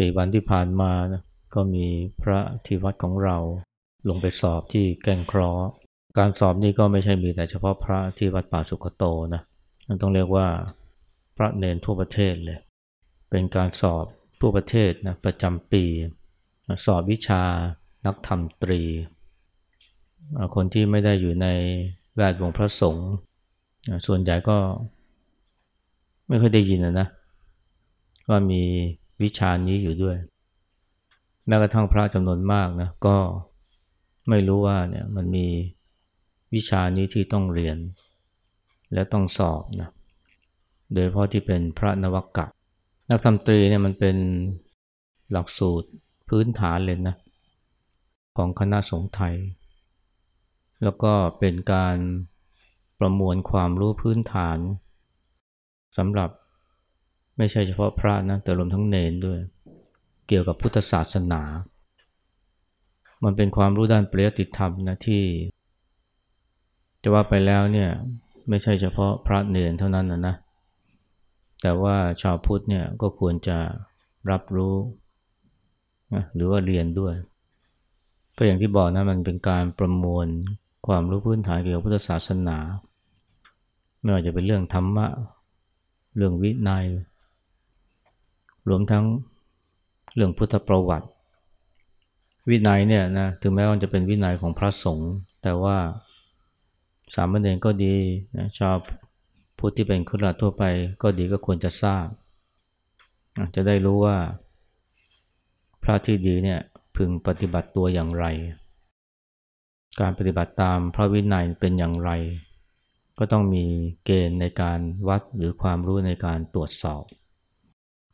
สี่วันที่ผ่านมานะก็มีพระที่วัดของเราลงไปสอบที่แก่งครอการสอบนี่ก็ไม่ใช่มีแต่เฉพาะพระที่วัดป่าสุขโตนะมันต้องเรียกว่าพระเนนทั่วประเทศเลย เป็นการสอบทั่วประเทศนะประจำปี สอบวิชานักธรรมตรี คนที่ไม่ได้อยู่ในแวดวงพระสงฆ์ส่วนใหญ่ก็ไม่เคยได้ยินนะว่ามี วิชานี้อยู่ด้วย แม้กระทั่งพระจำนวนมากนะก็ไม่รู้ว่าเนี่ยมันมีวิชานี้ที่ต้องเรียน และต้องสอบนะโดยเพราะที่เป็นพระนวกะนักธรรมตรีเนี่ยมันเป็นหลักสูตรพื้นฐานเลยนะของคณะสงฆ์ไทย แล้วก็เป็นการประมวลความรู้พื้นฐานสำหรับ ไม่ใช่เฉพาะพระนะแต่รวมทั้งเนนด้วย เกี่ยวกับพุทธศาสนา มันเป็นความรู้ด้านปริยติธรรมนะที่ จะว่าไปแล้วเนี่ยไม่ใช่เฉพาะพระเนรเท่านั้นนะนะแต่ว่าชาวพุทธเนี่ยก็ควรจะรับรู้นะหรือว่าเรียนด้วย ก็อย่างที่บอกนะมันเป็นการประมวลความรู้พื้นฐานเกี่ยวกับพุทธศาสนา ไม่ว่าจะเป็นเรื่องธรรมะ เรื่องวินัย รวมทั้งเรื่องพุทธประวัติ วินัยเนี่ยนะถึงแม้ว่าจะเป็นวินัยของพระสงฆ์แต่ว่าสามเณรก็ดีนะชาวพุทธที่เป็นคุราทั่วไปก็ดีก็ควรจะทราบ จะได้รู้ว่า พระที่ดีเนี่ยพึงปฏิบัติตัวอย่างไร การปฏิบัติตามพระวินัยเป็นอย่างไร ก็ต้องมีเกณฑ์ในการวัดหรือความรู้ในการตรวจสอบ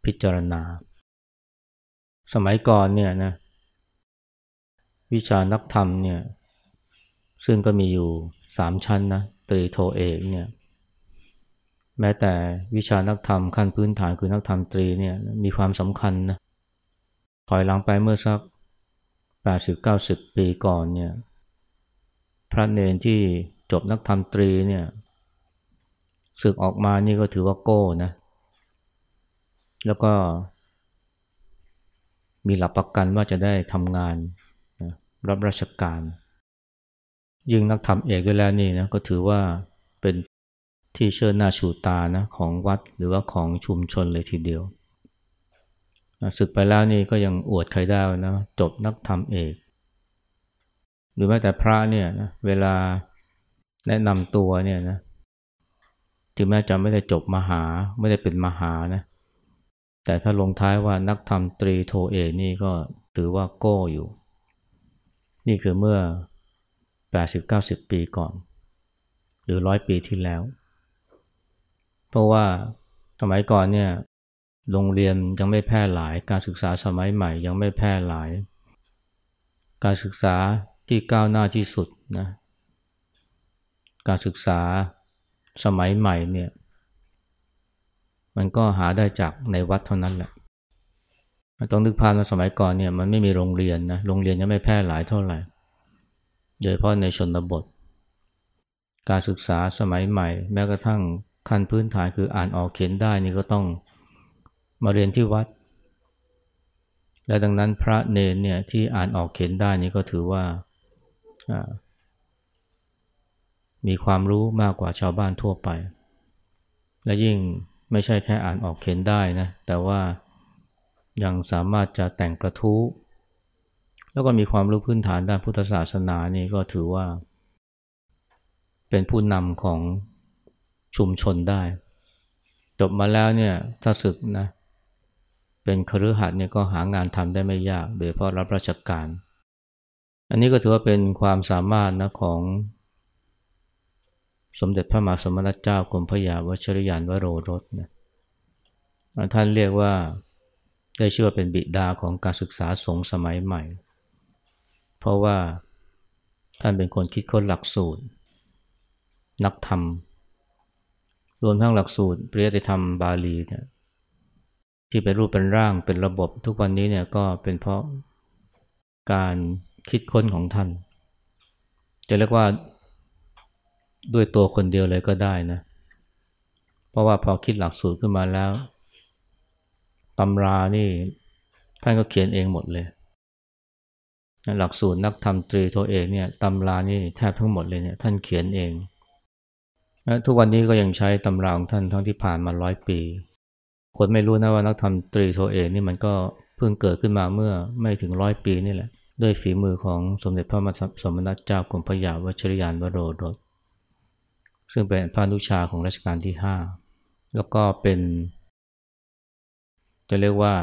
พิจารณา สมัยก่อนเนี่ยนะวิชานักธรรมเนี่ยซึ่งก็มีอยู่สามชั้นนะตรีโทเอกเนี่ยแม้แต่วิชานักธรรมขั้นพื้นฐานคือนักธรรมตรีเนี่ยมีความสำคัญนะถอยหลังไปเมื่อสัก 80-90 ปีก่อนเนี่ยพระเนรที่จบนักธรรมตรีเนี่ยศึกออกมานี่ก็ถือว่าโก้นะ แล้วก็ มีหลักประกันว่าจะได้ทำงานรับราชการ ยิ่งนักธรรมเอกด้วยแล้วนี่นะก็ถือว่าเป็นที่เชิดหน้าชูตานะของวัดหรือว่าของชุมชนเลยทีเดียวศึกไปแล้วนี่ก็ยังอวดใครได้นะจบนักธรรมเอก หรือแม้แต่พระเนี่ยนะเวลาแนะนำตัวเนี่ยนะถึงแม้จะไม่ได้จบมหาไม่ได้เป็นมหานะ แต่ถ้าลงท้ายว่านักธรรมตรีโทเอกนี่ก็ถือว่าโก้อยู่ นี่คือเมื่อ 80-90 ปีก่อน หรือร้อยปีที่แล้ว เพราะว่าสมัยก่อนเนี่ยโรงเรียนยังไม่แพร่หลาย การศึกษาสมัยใหม่ยังไม่แพร่หลาย การศึกษาที่ก้าวหน้าที่สุดนะการศึกษาสมัยใหม่เนี่ย มันก็หาได้จากในวัดเท่านั้นแหละต้องนึกภาพว่าสมัยก่อนเนี่ยมันไม่มีโรงเรียนนะโรงเรียนยังไม่แพร่หลายเท่าไหร่ โดยเฉพาะในชนบท การศึกษาสมัยใหม่ แม้กระทั่งขั้นพื้นฐานคืออ่านออกเขียนได้นี่ก็ต้องมาเรียนที่วัด และดังนั้นพระเนรเนี่ยที่อ่านออกเขียนได้นี่ก็ถือว่ามีความรู้มากกว่าชาวบ้านทั่วไป และยิ่ง ไม่ใช่แค่อ่านออกเขียนได้นะแต่ว่ายังสามารถจะแต่งกระทู้ แล้วก็มีความรู้พื้นฐานด้านพุทธศาสนานี่ก็ถือว่า เป็นผู้นำของชุมชนได้ จบมาแล้วเนี่ยถ้าศึกนะเป็นครือขัดเนี่ยก็หางานทำได้ไม่ยาก โดยเพราะรับราชการ อันนี้ก็ถือว่าเป็นความสามารถนะของ สมเด็จพระมหาสมณเจ้ากรมพระยาวชรยานวโรรสนะท่านเรียกว่าได้ชื่อว่าเป็นบิดาของการศึกษาสงฆ์สมัยใหม่ เพราะว่าท่านเป็นคนคิดค้นหลักสูตร นักธรรม รวมทั้งหลักสูตรปริยติธรรมบาลีเนี่ยที่เป็นรูปเป็นร่างเป็นระบบทุกวันนี้เนี่ยก็เป็นเพราะการคิดค้นของท่าน จะเรียกว่า ด้วยตัวคนเดียวเลยก็ได้นะ เพราะว่าพอคิดหลักสูตรขึ้นมาแล้วตำรานี่ท่านก็เขียนเองหมดเลย หลักสูตรนักธรรมตรีโทเอกเนี่ยตำรานี่แทบทั้งหมดเลยเนี่ยท่านเขียนเอง ทุกวันนี้ก็ยังใช้ตำราของท่านทั้งที่ผ่านมาร้อยปี คนไม่รู้นะว่านักธรรมตรีโทเอกนี่มันก็เพิ่งเกิดขึ้นมาเมื่อไม่ถึงร้อยปีนี่แหละ ด้วยฝีมือของสมเด็จพระมสมณเจ้ากรมพระยาวชิรยานวโรรส ซึ่งเป็นพระนุชาของรัชกาลที่ห้าแล้วก็เป็น จะเรียกว่า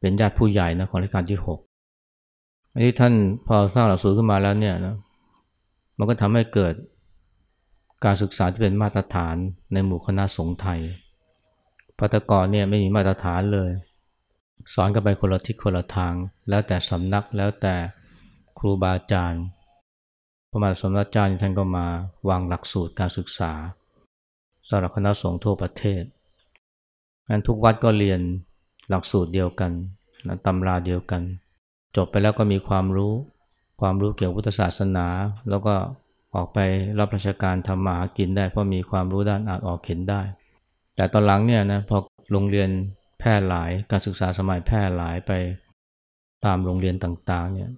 เป็นญาติผู้ใหญ่นะของรัชกาลที่หกอันนี้ท่านพอสร้างหลักสูตรขึ้นมาแล้วเนี่ยนะมันก็ทำให้เกิดการศึกษาที่เป็นมาตรฐานในหมู่คณะสงฆ์ไทยพัตกรเนี่ยไม่มีมาตรฐานเลย สอนกันไปคนละทิศคนละทาง แล้วแต่สำนักแล้วแต่ครูบาอาจารย์ พระมหาสมณเจ้าท่านก็มาวางหลักสูตรการศึกษาสำหรับคณะสงฆ์ทั่วประเทศงั้นทุกวัดก็เรียนหลักสูตรเดียวกันนะตำราเดียวกัน จบไปแล้วก็มีความรู้ ความรู้เกี่ยวกับพุทธศาสนา แล้วก็ออกไปรับราชการทำมาหากินได้ เพราะมีความรู้ด้านอ่านออกเขียนได้ แต่ตอนหลังเนี่ยนะพอโรงเรียนแพร่หลายการศึกษาสมัยแพร่หลายไปตามโรงเรียนต่างๆเนี่ย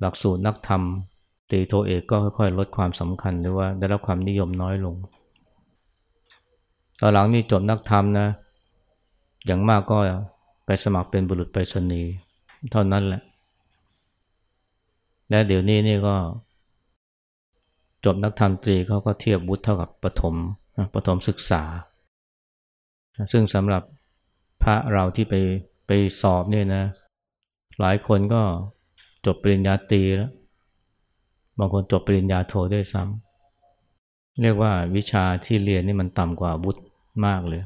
หลักสูตรนักธรรม ตีโทเอกก็ค่อยๆ ลดความสำคัญหรือว่าได้รับความนิยมน้อยลง ตอนหลังนี่จบนักธรรมนะ อย่างมากก็ไปสมัครเป็นบุรุษไปรษณีย์เท่านั้นแหละ และเดี๋ยวนี้นี่ก็ จบนักธรรมตรีเขาก็เทียบวุฒิเท่ากับปฐมปฐมศึกษา ซึ่งสำหรับพระเราที่ไปไปสอบเนี่ยนะ หลายคนก็จบปริญญาตรีแล้ว บางคนจบปริญญาโทด้วยซ้ำเรียกว่าวิชาที่เรียนนี่มันต่ำกว่าวุฒิมากเลย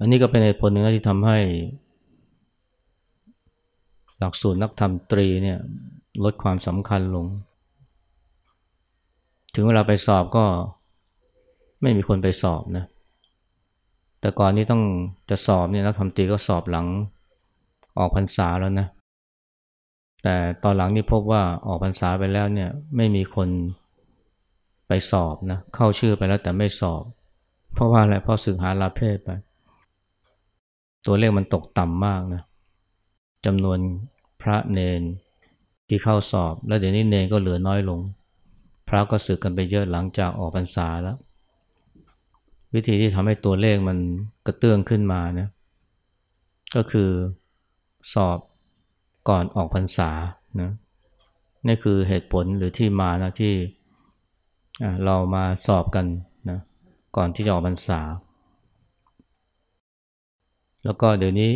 อันนี้ก็เป็นเหตุผลหนึ่งที่ทำให้ หลักสูตรนักธรรมตรีเนี่ยลดความสำคัญลง ถึงเวลาไปสอบก็ไม่มีคนไปสอบนะ แต่ก่อนนี้ต้องจะสอบเนี่ยนักธรรมตรีก็สอบหลังออกพรรษาแล้วนะ แต่ตอนหลังนี่พบว่าออกพรรษาไปแล้วเนี่ยไม่มีคนไปสอบนะเข้าชื่อไปแล้วแต่ไม่สอบ เพราะว่าอะไรเพราะสึกหาลาเพศไป ตัวเลขมันตกต่ำมากนะจำนวนพระเนนที่เข้าสอบ แล้วเดี๋ยวนี้เนนก็เหลือน้อยลง พระก็สึกกันไปเยอะหลังจากออกพรรษาแล้ว วิธีที่ทำให้ตัวเลขมันกระเตื้องขึ้นมานะก็คือสอบ ก่อนออกพรรษานะนี่คือเหตุผลหรือที่มานะที่เรามาสอบกันนะก่อนที่จะออกพรรษา แล้วก็เดี๋ยวนี้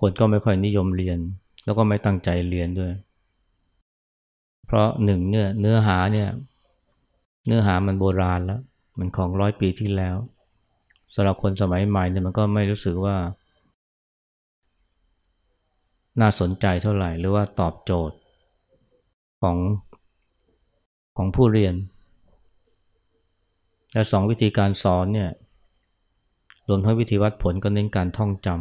คนก็ไม่ค่อยนิยมเรียน แล้วก็ไม่ตั้งใจเรียนด้วย เพราะหนึ่งเนี่ยเนื้อหาเนี่ยเนื้อหามันโบราณแล้ว มันของร้อยปีที่แล้วสำหรับคนสมัยใหม่เนี่ยมันก็ไม่รู้สึกว่า น่าสนใจเท่าไหร่หรือว่าตอบโจทย์ ของของผู้เรียน และสองวิธีการสอนเนี่ยรวมทั้งวิธีวัดผลก็เน้นการท่องจำ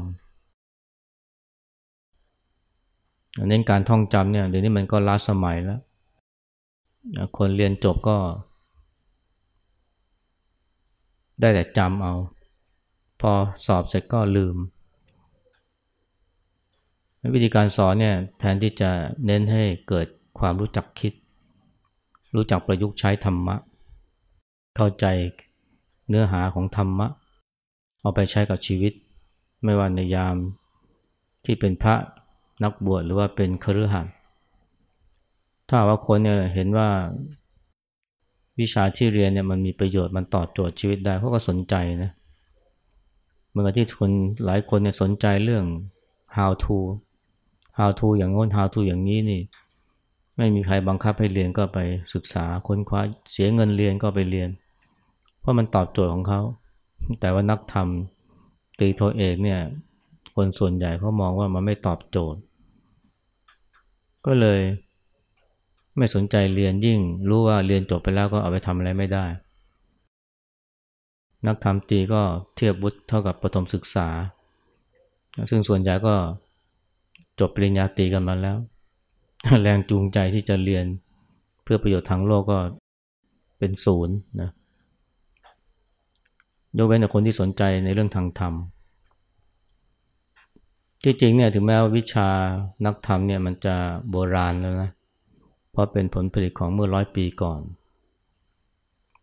เน้นการท่องจำเนี่ยเดี๋ยวนี้มันก็ล้าสมัยแล้วคนเรียนจบก็ ได้แต่จำเอา พอสอบเสร็จก็ลืม วิธีการสอนเนี่ยแทนที่จะเน้นให้เกิดความรู้จักคิด รู้จักประยุกต์ใช้ธรรมะ เข้าใจเนื้อหาของธรรมะ เอาไปใช้กับชีวิต ไม่ว่าในยามที่เป็นพระนักบวชหรือว่าเป็นครือขัดถ้าว่าคนเนี่ยเห็นว่าวิชาที่เรียนเนี่ยมันมีประโยชน์มันตอบโจทย์ชีวิตได้เขาก็สนใจนะเหมือนกับที่คนหลายคนเนี่ยสนใจเรื่อง how to how to อย่างง้น how to อย่างนี้นี่ ไม่มีใครบังคับให้เรียนก็ไปศึกษาค้นคว้าเสียเงินเรียนก็ไปเรียน เพราะมันตอบโจทย์ของเขา แต่ว่านักธรรมตีโทเอกเนี่ยคนส่วนใหญ่เขามองว่ามันไม่ตอบโจทย์ ก็เลยไม่สนใจเรียนยิ่ง รู้ว่าเรียนจบไปแล้วก็เอาไปทำอะไรไม่ได้ นักธรรมตีก็เทียบบุตรเท่ากับประถมศึกษา ซึ่งส่วนใหญ่ก็ จบปริญญาตรีกันมาแล้ว แรงจูงใจที่จะเรียนเพื่อประโยชน์ทางโลกก็เป็นศูนย์นะยกเว้นแต่คนที่สนใจในเรื่องทางธรรมที่จริงเนี่ยถึงแม้ว่าวิชานักธรรมเนี่ยมันจะโบราณแล้วนะเพราะเป็นผลผลิตของเมื่อร้อยปีก่อน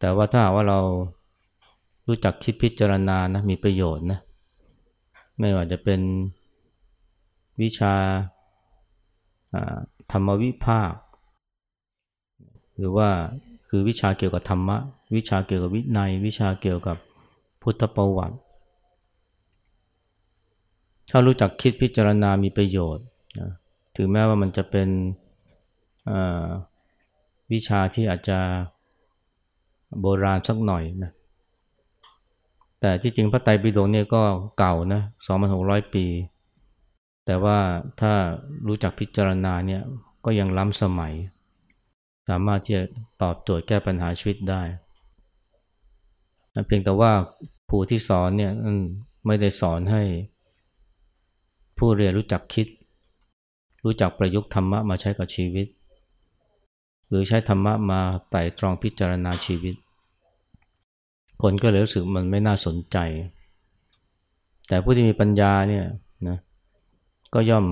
แต่ว่าถ้าว่าเรารู้จักคิดพิจารณานะมีประโยชน์นะไม่ว่าจะเป็น วิชาธรรมวิภาค หรือว่าคือวิชาเกี่ยวกับธรรมะ วิชาเกี่ยวกับวินัย วิชาเกี่ยวกับพุทธประวัติ ถ้ารู้จักคิดพิจารณามีประโยชน์นะถึงแม้ว่ามันจะเป็นวิชาที่อาจจะโบราณสักหน่อยนะแต่ที่จริงพระไตรปิฎกเนี่ยก็เก่านะ 2,600 ปี แต่ว่าถ้ารู้จักพิจารณาเนี่ยก็ยังล้ำสมัย สามารถที่จะตอบโจทย์แก้ปัญหาชีวิตได้เพียงแต่ว่าครูที่สอนเนี่ยไม่ได้สอนให้ ผู้เรียนรู้จักคิด รู้จักประยุกต์ธรรมะมาใช้กับชีวิต หรือใช้ธรรมะมาไต่ตรองพิจารณาชีวิต คนก็เลยรู้สึกมันไม่น่าสนใจ แต่ผู้ที่มีปัญญาเนี่ยนะ ก็ย่อม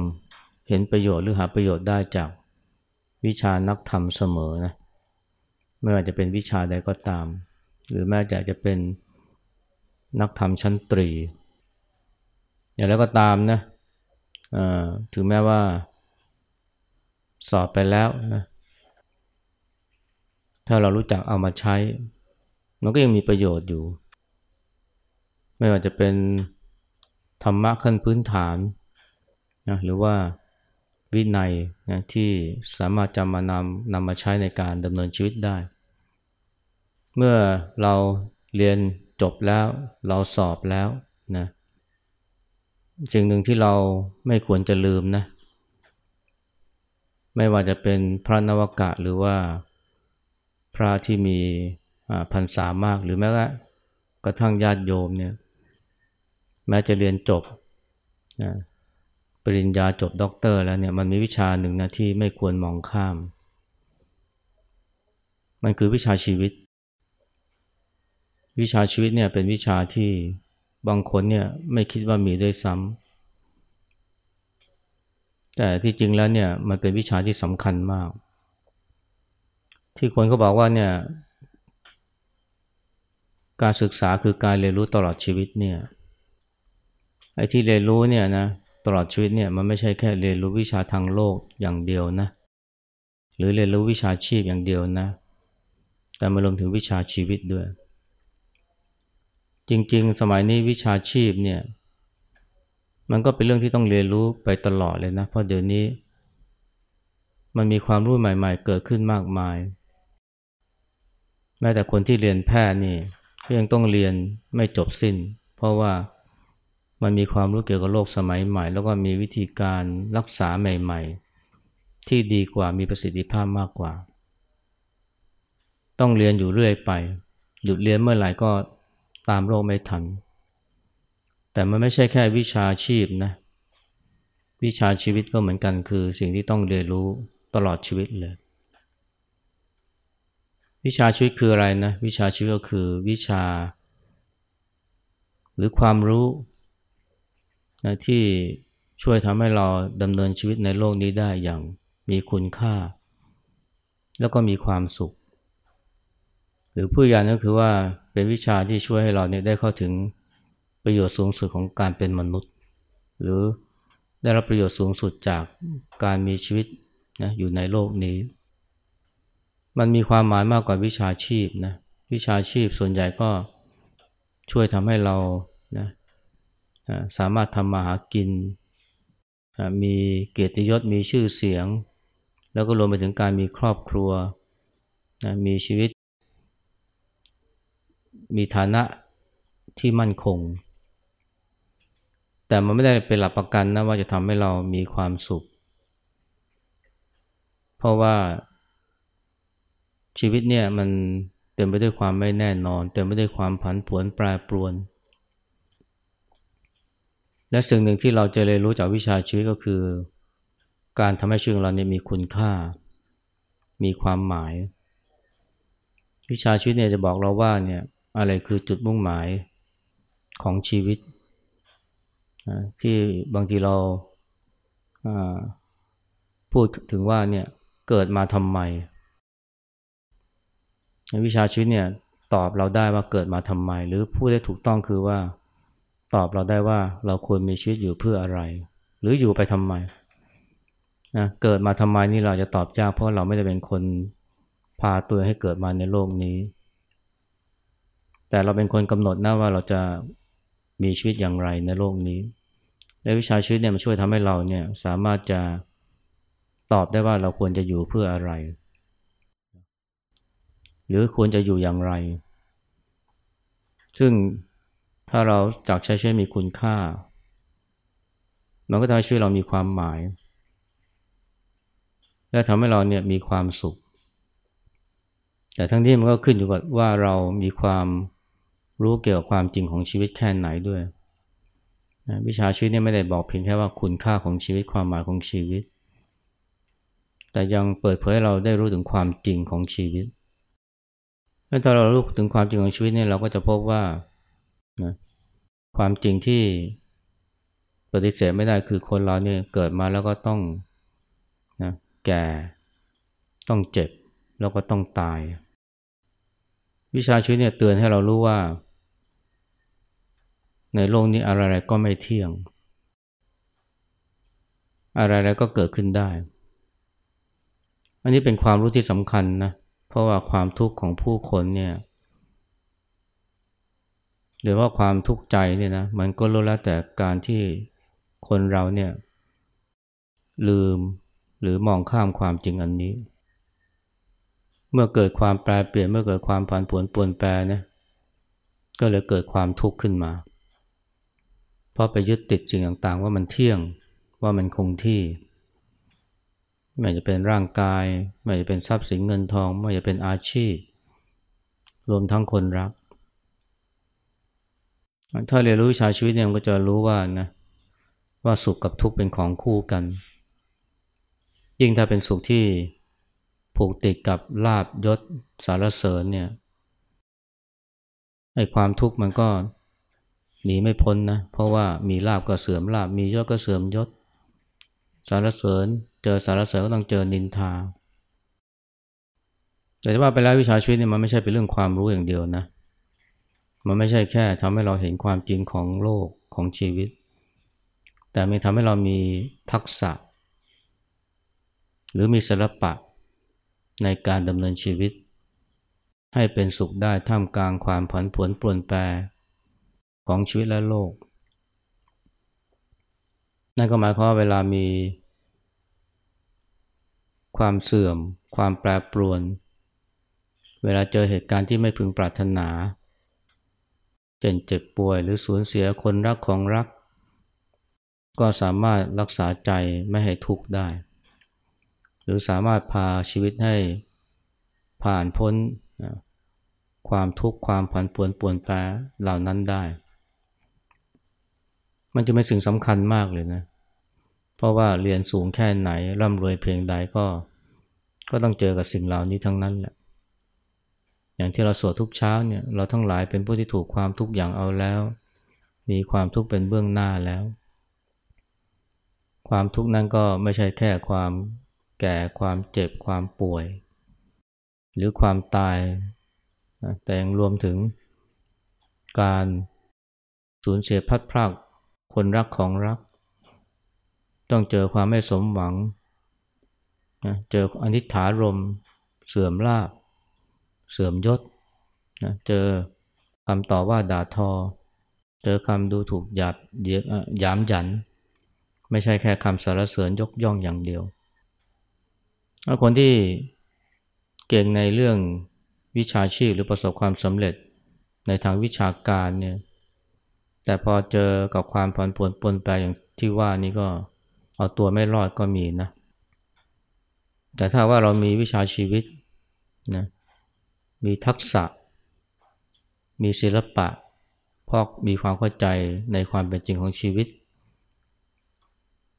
เห็นประโยชน์หรือหาประโยชน์ได้จากวิชานักธรรมเสมอนะไม่ว่าจะเป็นวิชาใดก็ตาม หรือแม้แต่จะเป็นนักธรรมชั้นตรี อย่างไรก็ตามนะถึงแม้ว่าสอบไปแล้วนะถ้าเรารู้จักเอามาใช้ มันก็ยังมีประโยชน์อยู่ ไม่ว่าจะเป็นธรรมะขั้นพื้นฐาน นะหรือว่าวินัยนะที่สามารถจะมานำนำมาใช้ในการดำเนินชีวิตได้ เมื่อเราเรียนจบแล้วเราสอบแล้วนะสิ่งหนึ่งที่เราไม่ควรจะลืมนะไม่ว่าจะเป็นพระนวกะหรือว่าพระที่มีพันษามากหรือแม้กระทั่งญาติโยมเนี่ยแม้จะเรียนจบนะ ปริญญาจบด็อกเตอร์แล้วเนี่ยมันมีวิชาหนึ่งนะที่ไม่ควรมองข้าม มันคือวิชาชีวิต วิชาชีวิตเนี่ยเป็นวิชาที่บางคนเนี่ยไม่คิดว่ามีด้วยซ้ำแต่ที่จริงแล้วเนี่ยมันเป็นวิชาที่สำคัญมาก ที่คนเขาบอกว่าเนี่ยการศึกษาคือการเรียนรู้ตลอดชีวิตเนี่ยไอ้ที่เรียนรู้เนี่ยนะ ตลอดชีวิตเนี่ยมันไม่ใช่แค่เรียนรู้วิชาทางโลกอย่างเดียวนะ หรือเรียนรู้วิชาชีพอย่างเดียวนะ แต่มารวมถึงวิชาชีวิตด้วย จริงๆ สมัยนี้วิชาชีพเนี่ยมันก็เป็นเรื่องที่ต้องเรียนรู้ไปตลอดเลยนะ เพราะเดี๋ยวนี้ มันมีความรู้ใหม่ ๆ เกิดขึ้นมากมาย แม้แต่คนที่เรียนแพทย์นี่ก็ยังต้องเรียนไม่จบสิ้น เพราะว่า มันมีความรู้เกี่ยวกับโลกสมัยใหม่ แล้วก็มีวิธีการรักษาใหม่ ๆ ที่ดีกว่ามีประสิทธิภาพมากกว่า ต้องเรียนอยู่เรื่อยไป หยุดเรียนเมื่อไหร่ก็ตามโลกไม่ทัน แต่มันไม่ใช่แค่วิชาชีพนะ วิชาชีวิตก็เหมือนกันคือสิ่งที่ต้องเรียนรู้ตลอดชีวิตเลย วิชาชีวิตคืออะไรนะ วิชาชีวิตก็คือวิชา หรือความรู้ นะที่ช่วยทำให้เราดำเนินชีวิตในโลกนี้ได้อย่างมีคุณค่า แล้วก็มีความสุข หรือผู้ยานก็คือว่าเป็นวิชาที่ช่วยให้เราเนี่ยได้เข้าถึงประโยชน์สูงสุดของการเป็นมนุษย์ หรือได้รับประโยชน์สูงสุดจากการมีชีวิตนะอยู่ในโลกนี้ มันมีความหมายมากกว่าวิชาชีพนะวิชาชีพส่วนใหญ่ก็ช่วยทำให้เรานะ สามารถทำมาหากิน มีเกียรติยศมีชื่อเสียง แล้วก็รวมไปถึงการมีครอบครัว มีชีวิต มีฐานะที่มั่นคง แต่มันไม่ได้เป็นหลักประกันนะว่าจะทำให้เรามีความสุข เพราะว่าชีวิตเนี่ยมันเต็มไปด้วยความไม่แน่นอน เต็มไปด้วยความผันผวนแปรปรวน และสิ่งหนึ่งที่เราจะเรียนรู้จากวิชาชีวิตก็คือ การทำให้ชีวิตของเราเนี่ยมีคุณค่า มีความหมาย วิชาชีวิตเนี่ยจะบอกเราว่าเนี่ยอะไรคือจุดมุ่งหมายของชีวิต ที่บางทีเราพูดถึงว่าเนี่ยเกิดมาทำไม วิชาชีวิตเนี่ยตอบเราได้ว่าเกิดมาทำไม หรือพูดได้ถูกต้องคือว่า ตอบเราได้ว่าเราควรมีชีวิตอยู่เพื่ออะไร หรืออยู่ไปทำไมนะเกิดมาทำไมนี่เราจะตอบยากเพราะเราไม่ได้เป็นคนพาตัวให้เกิดมาในโลกนี้ แต่เราเป็นคนกำหนดนะว่าเราจะมีชีวิตอย่างไรในโลกนี้และวิชาชีวิตเนี่ยมันช่วยทำให้เราเนี่ยสามารถจะตอบได้ว่าเราควรจะอยู่เพื่ออะไร หรือควรจะอยู่อย่างไร ซึ่ง ถ้าเราจากใช้ชีวิตมีคุณค่า มันก็ทำให้ชีวิตเรามีความหมาย และทำให้เราเนี่ยมีความสุข แต่ทั้งที่มันก็ขึ้นอยู่กับว่าเรามีความรู้เกี่ยวกับความจริงของชีวิตแค่ไหนด้วยวิชาชีวิตเนี่ยไม่ได้บอกเพียงแค่ว่าคุณค่าของชีวิตความหมายของชีวิต แต่ยังเปิดเผยให้เราได้รู้ถึงความจริงของชีวิตและถ้าเรารู้ถึงความจริงของชีวิตเนี่ยเราก็จะพบว่านะ ความจริงที่ปฏิเสธไม่ได้คือคนเราเนี่ยเกิดมาแล้วก็ต้องนะแก่ต้องเจ็บแล้วก็ต้องตาย วิชาชีวิตเนี่ยเตือนให้เรารู้ว่า ในโลกนี้อะไรๆก็ไม่เที่ยง อะไรๆก็เกิดขึ้นได้ อันนี้เป็นความรู้ที่สำคัญนะเพราะว่าความทุกข์ของผู้คนเนี่ย หรือว่าความทุกข์ใจเนี่ยนะมันก็รู้แล้วแต่การที่คนเราเนี่ยลืมหรือมองข้ามความจริงอันนี้ เมื่อเกิดความแปรเปลี่ยนเมื่อเกิดความผันผวนปวนแปรนี่ยก็เลยเกิดความทุกข์ขึ้นมา เพราะไปยึดติดสิ่งต่างๆ ว่ามันเที่ยงว่ามันคงที่ ไม่จะเป็นร่างกาย ไม่จะเป็นทรัพย์สินเงินทอง ไม่จะเป็นอาชีพ รวมทั้งคนรัก ถ้าเรียนรู้วิชาชีวิตเนี่ยมันก็จะรู้ว่านะว่าสุขกับทุกข์เป็นของคู่กัน ยิ่งถ้าเป็นสุขที่ผูกติดกับลาบยศสารเสริญเนี่ยไอ้ความทุกข์มันก็หนีไม่พ้นนะเพราะว่ามีลาบก็เสื่อมลาบมียศก็เสื่อมยศ สารเสริญ เจอสารเสริญก็ต้องเจอนินทาแต่ว่าไปแล้ววิชาชีวิตเนี่ยมันไม่ใช่เป็นเรื่องความรู้อย่างเดียวนะ มันไม่ใช่แค่ทำให้เราเห็นความจริงของโลกของชีวิต แต่มันทำให้เรามีทักษะ หรือมีศิลปะในการดำเนินชีวิต ให้เป็นสุขได้ท่ามกลางความผันผวนปรวนแปรของชีวิตและโลก นั่นก็หมายความว่าเวลามี ความเสื่อม ความแปรปรวน เวลาเจอเหตุการณ์ที่ไม่พึงปรารถนา เช่นเจ็บป่วยหรือสูญเสียคนรักของรัก ก็สามารถรักษาใจไม่ให้ทุกข์ได้ หรือสามารถพาชีวิตให้ผ่านพ้นความทุกข์ความผันปวนปวนแปรเหล่านั้นได้ มันจะเป็นสิ่งสำคัญมากเลยนะ เพราะว่าเรียนสูงแค่ไหนร่ำรวยเพียงใดก็ ก็ต้องเจอกับสิ่งเหล่านี้ทั้งนั้นแหละ อย่างที่เราสวดทุกเช้าเนี่ยเราทั้งหลายเป็นผู้ที่ถูกความทุกข์อย่างเอาแล้ว มีความทุกข์เป็นเบื้องหน้าแล้ว ความทุกข์นั้นก็ไม่ใช่แค่ความแก่ความเจ็บความป่วย หรือความตายแต่ยังรวมถึงการสูญเสียพัดพรากคนรักของรัก ต้องเจอความไม่สมหวังนะเจออนิจฐารมเสื่อมลาบ เสื่อมยศนะเจอคำต่อว่าด่าทอ เจอคำดูถูกหยาบยามหยัน ไม่ใช่แค่คำสรรเสริญยกย่องอย่างเดียวคนที่เก่งในเรื่องวิชาชีพหรือประสบความสำเร็จในทางวิชาการเนี่ยแต่พอเจอกับความผันผวนปนแปรอย่างที่ว่านี่ก็เอาตัวไม่รอดก็มีนะ แต่ถ้าว่าเรามีวิชาชีวิตนะ มีทักษะ มีศิลปะ พอกมีความเข้าใจในความเป็นจริงของชีวิต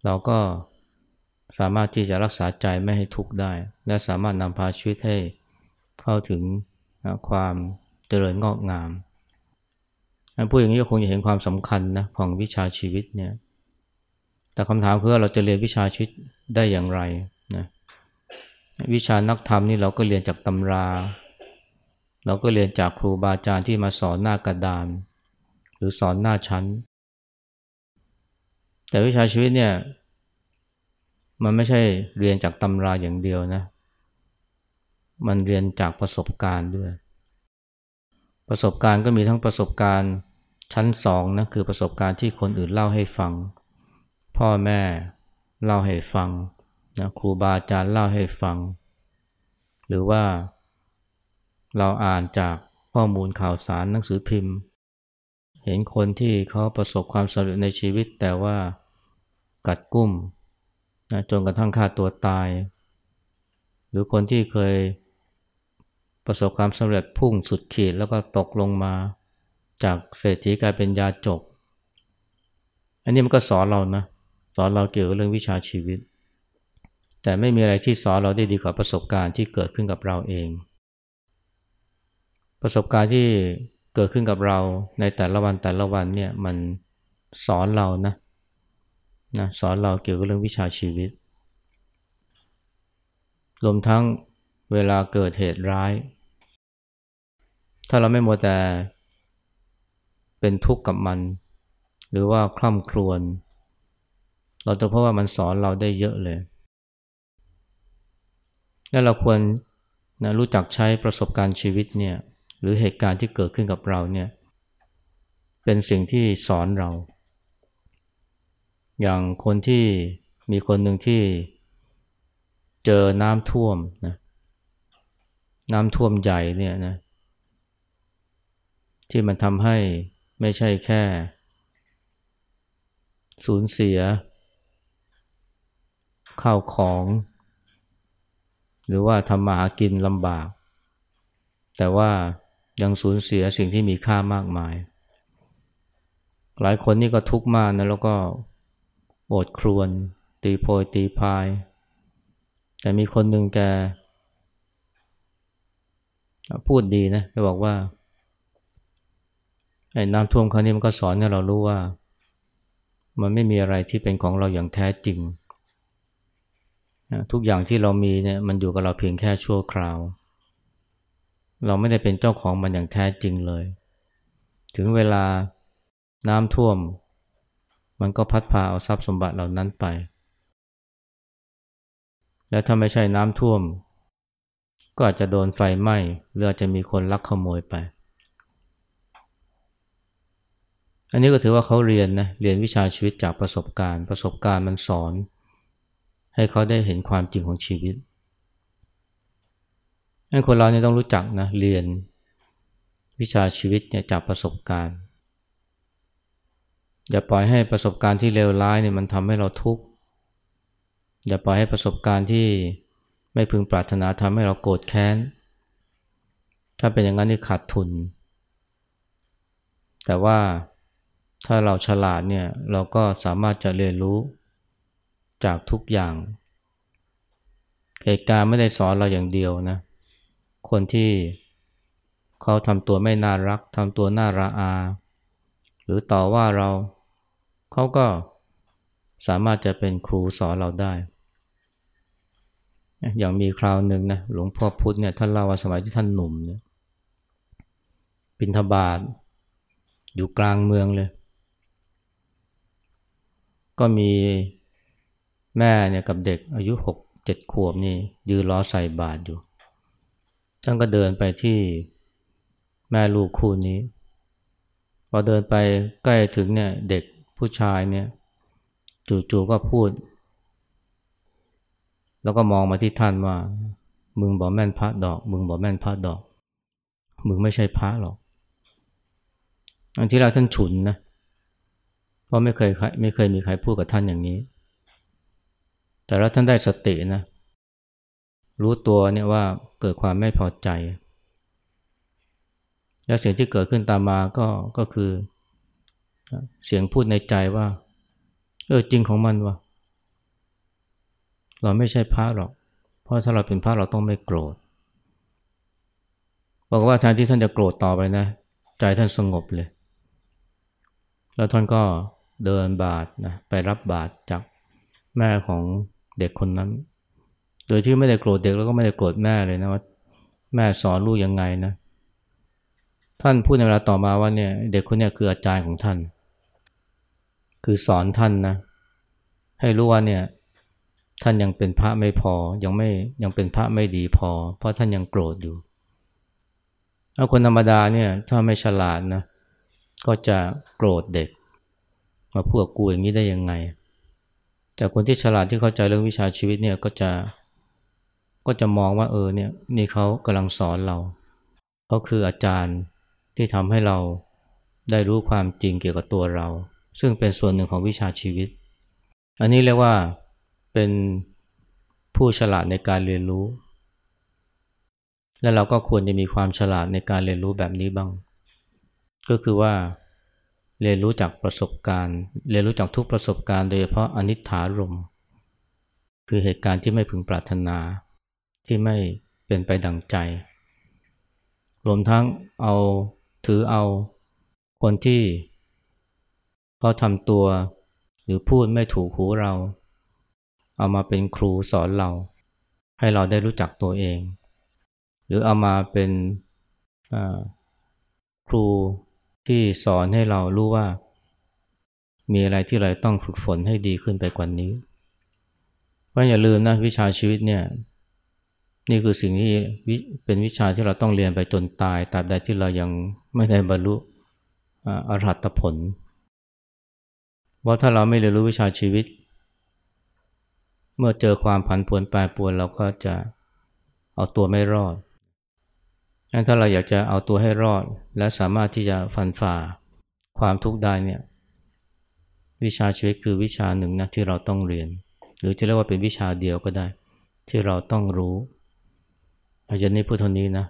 เราก็สามารถที่จะรักษาใจไม่ให้ทุกข์ได้ และสามารถนำพาชีวิตให้เข้าถึงความเจริญงอกงามผู้อย่างนี้ก็คงจะเห็นความสำคัญนะของวิชาชีวิตเนี่ยแต่คำถามคือเราจะเรียนวิชาชีวิตได้อย่างไรนะวิชานักธรรมนี่เราก็เรียนจากตำรา เราก็เรียนจากครูบาอาจารย์ที่มาสอนหน้ากระดาน หรือสอนหน้าชั้น แต่วิชาชีวิตเนี่ย มันไม่ใช่เรียนจากตำราอย่างเดียวนะ มันเรียนจากประสบการณ์ด้วย ประสบการณ์ก็มีทั้งประสบการณ์ชั้นสองนะคือประสบการณ์ที่คนอื่นเล่าให้ฟัง พ่อแม่เล่าให้ฟังนะครูบาอาจารย์เล่าให้ฟัง หรือว่า เราอ่านจากข้อมูลข่าวสารหนังสือพิมพ์ เห็นคนที่เขาประสบความสำเร็จในชีวิตแต่ว่ากัดกุ้มนะจนกระทั่งฆ่าตัวตาย หรือคนที่เคยประสบความสำเร็จพุ่งสุดขีดแล้วก็ตกลงมา จากเศรษฐีกลายเป็นยาจก อันนี้มันก็สอนเรานะ สอนเราเกี่ยวกับเรื่องวิชาชีวิต แต่ไม่มีอะไรที่สอนเราได้ดีกว่าประสบการณ์ที่เกิดขึ้นกับเราเอง ประสบการณ์ที่เกิดขึ้นกับเราในแต่ละวันแต่ละวันเนี่ยมันสอนเรานะนะสอนเราเกี่ยวกับเรื่องวิชาชีวิต รวมทั้งเวลาเกิดเหตุร้าย ถ้าเราไม่มัวแต่เป็นทุกข์กับมัน หรือว่าคล่ำครวญเราจะพบว่ามันสอนเราได้เยอะเลย และเราควรนะรู้จักใช้ประสบการณ์ชีวิตเนี่ย หรือเหตุการณ์ที่เกิดขึ้นกับเราเนี่ยเป็นสิ่งที่สอนเรา อย่างคนที่มีคนหนึ่งที่เจอน้ำท่วมนะน้ำท่วมใหญ่เนี่ยนะที่มันทำให้ไม่ใช่แค่ สูญเสีย ข้าวของ หรือว่าทำมาหากินลำบาก แต่ว่า ยังสูญเสียสิ่งที่มีค่ามากมาย หลายคนนี่ก็ทุกข์มากนะแล้วก็โอดครวน ตีโพยตีพาย แต่มีคนหนึ่งแก พูดดีนะแกบอกว่าไอ้น้ำท่วมครั้งนี้มันก็สอนให้เรารู้ว่า มันไม่มีอะไรที่เป็นของเราอย่างแท้จริง ทุกอย่างที่เรามีเนี่ยมันอยู่กับเราเพียงแค่ชั่วคราว เราไม่ได้เป็นเจ้าของมันอย่างแท้จริงเลย ถึงเวลาน้ำท่วม มันก็พัดพาเอาทรัพย์สมบัติเหล่านั้นไป และถ้าไม่ใช่น้ำท่วม ก็อาจจะโดนไฟไหม้หรืออาจจะมีคนลักขโมยไป อันนี้ก็ถือว่าเขาเรียนนะเรียนวิชาชีวิตจากประสบการณ์ ประสบการณ์มันสอน ให้เขาได้เห็นความจริงของชีวิต ให้คนเราเนี่ยต้องรู้จักนะเรียนวิชาชีวิตเนี่ยจากประสบการณ์ อย่าปล่อยให้ประสบการณ์ที่เลวร้ายเนี่ยมันทำให้เราทุกข์ อย่าปล่อยให้ประสบการณ์ที่ไม่พึงปรารถนาทำให้เราโกรธแค้น ถ้าเป็นอย่างนั้นนี่ขาดทุน แต่ว่าถ้าเราฉลาดเนี่ยเราก็สามารถจะเรียนรู้จากทุกอย่าง เหตุการณ์ไม่ได้สอนเราอย่างเดียวนะ คนที่เขาทำตัวไม่น่ารักทำตัวน่าระอา หรือต่อว่าเราเขาก็สามารถจะเป็นครูสอนเราได้ อย่างมีคราวหนึ่งนะหลวงพ่อพุธเนี่ยท่านเล่าว่าสมัยที่ท่านหนุ่มเนี่ยบินทบาทอยู่กลางเมืองเลย ก็มีแม่เนี่ยกับเด็กอายุหกเจ็ดขวบนี่ยืนรอใส่บาตรอยู่ ท่านก็เดินไปที่แม่ลูกคู่นี้ พอเดินไปใกล้ถึงเนี่ยเด็กผู้ชายเนี่ยจู่ๆก็พูด แล้วก็มองมาที่ท่านว่า มึงบอกแม่นพระดอก มึงบอกแม่นพระดอก มึงไม่ใช่พระหรอก อันที่เราท่านฉุนนะเพราะไม่เคยไม่เคยมีใครพูดกับท่านอย่างนี้ แต่แล้วท่านได้สตินะ รู้ตัวเนี่ยว่าเกิดความไม่พอใจ แล้วเสียงที่เกิดขึ้นตามมาก็ก็คือ เสียงพูดในใจว่า เออจริงของมันวะเราไม่ใช่พระหรอก เพราะถ้าเราเป็นพระเราต้องไม่โกรธบอกว่าแทนที่ท่านจะโกรธต่อไปนะ ใจท่านสงบเลย แล้วท่านก็เดินบาทนะไปรับบาทจากแม่ของเด็กคนนั้น โดยที่ไม่ได้โกรธเด็กแล้วก็ไม่ได้โกรธแม่เลยนะว่าแม่สอนลูกยังไงนะ ท่านพูดในเวลาต่อมาว่าเนี่ยเด็กคนนี้คืออาจารย์ของท่าน คือสอนท่านนะ ให้รู้ว่าเนี่ยท่านยังเป็นพระไม่พอยังไม่ยังเป็นพระไม่ดีพอ เพราะท่านยังโกรธอยู่ถ้าคนธรรมดาเนี่ยถ้าไม่ฉลาดนะก็จะโกรธเด็ก มาพูดกูอย่างนี้ได้ยังไง แต่คนที่ฉลาดที่เข้าใจเรื่องวิชาชีวิตเนี่ยก็จะ ก็จะมองว่าเออเนี่ยนี่เขากำลังสอนเราเขาคืออาจารย์ที่ทำให้เราได้รู้ความจริงเกี่ยวกับตัวเรา ซึ่งเป็นส่วนหนึ่งของวิชาชีวิต อันนี้เรียกว่าเป็นผู้ฉลาดในการเรียนรู้ และเราก็ควรจะมีความฉลาดในการเรียนรู้แบบนี้บ้าง ก็คือว่าเรียนรู้จากประสบการณ์ เรียนรู้จากทุกประสบการณ์โดยเฉพาะอนิจฐารม คือเหตุการณ์ที่ไม่พึงปรารถนา ที่ไม่เป็นไปดังใจ รวมทั้งเอาถือเอาคนที่เขาทำตัวหรือพูดไม่ถูกหูเรา เอามาเป็นครูสอนเรา ให้เราได้รู้จักตัวเอง หรือเอามาเป็นครูที่สอนให้เรารู้ว่า มีอะไรที่เราต้องฝึกฝนให้ดีขึ้นไปกว่านี้เพราะอย่าลืมนะวิชาชีวิตเนี่ย นี่คือสิ่งที่เป็นวิชาที่เราต้องเรียนไปจนตายตราบใดที่เรายังไม่ได้บรรลุอรหัตผลเพราถ้าเราไม่เรียนรู้วิชาชีวิต เมื่อเจอความผันผวนแปรปรวนเราก็จะเอาตัวไม่รอดงั้นถ้าเราอยากจะเอาตัวให้รอด และสามารถที่จะฟันฝ่าความทุกข์ได้เนี่ยวิชาชีวิตคือวิชาหนึ่งนะที่เราต้องเรียน หรือที่เรียกว่าเป็นวิชาเดียวก็ได้ ที่เราต้องรู้ อาจารย์นี้พูดเท่านี้นะ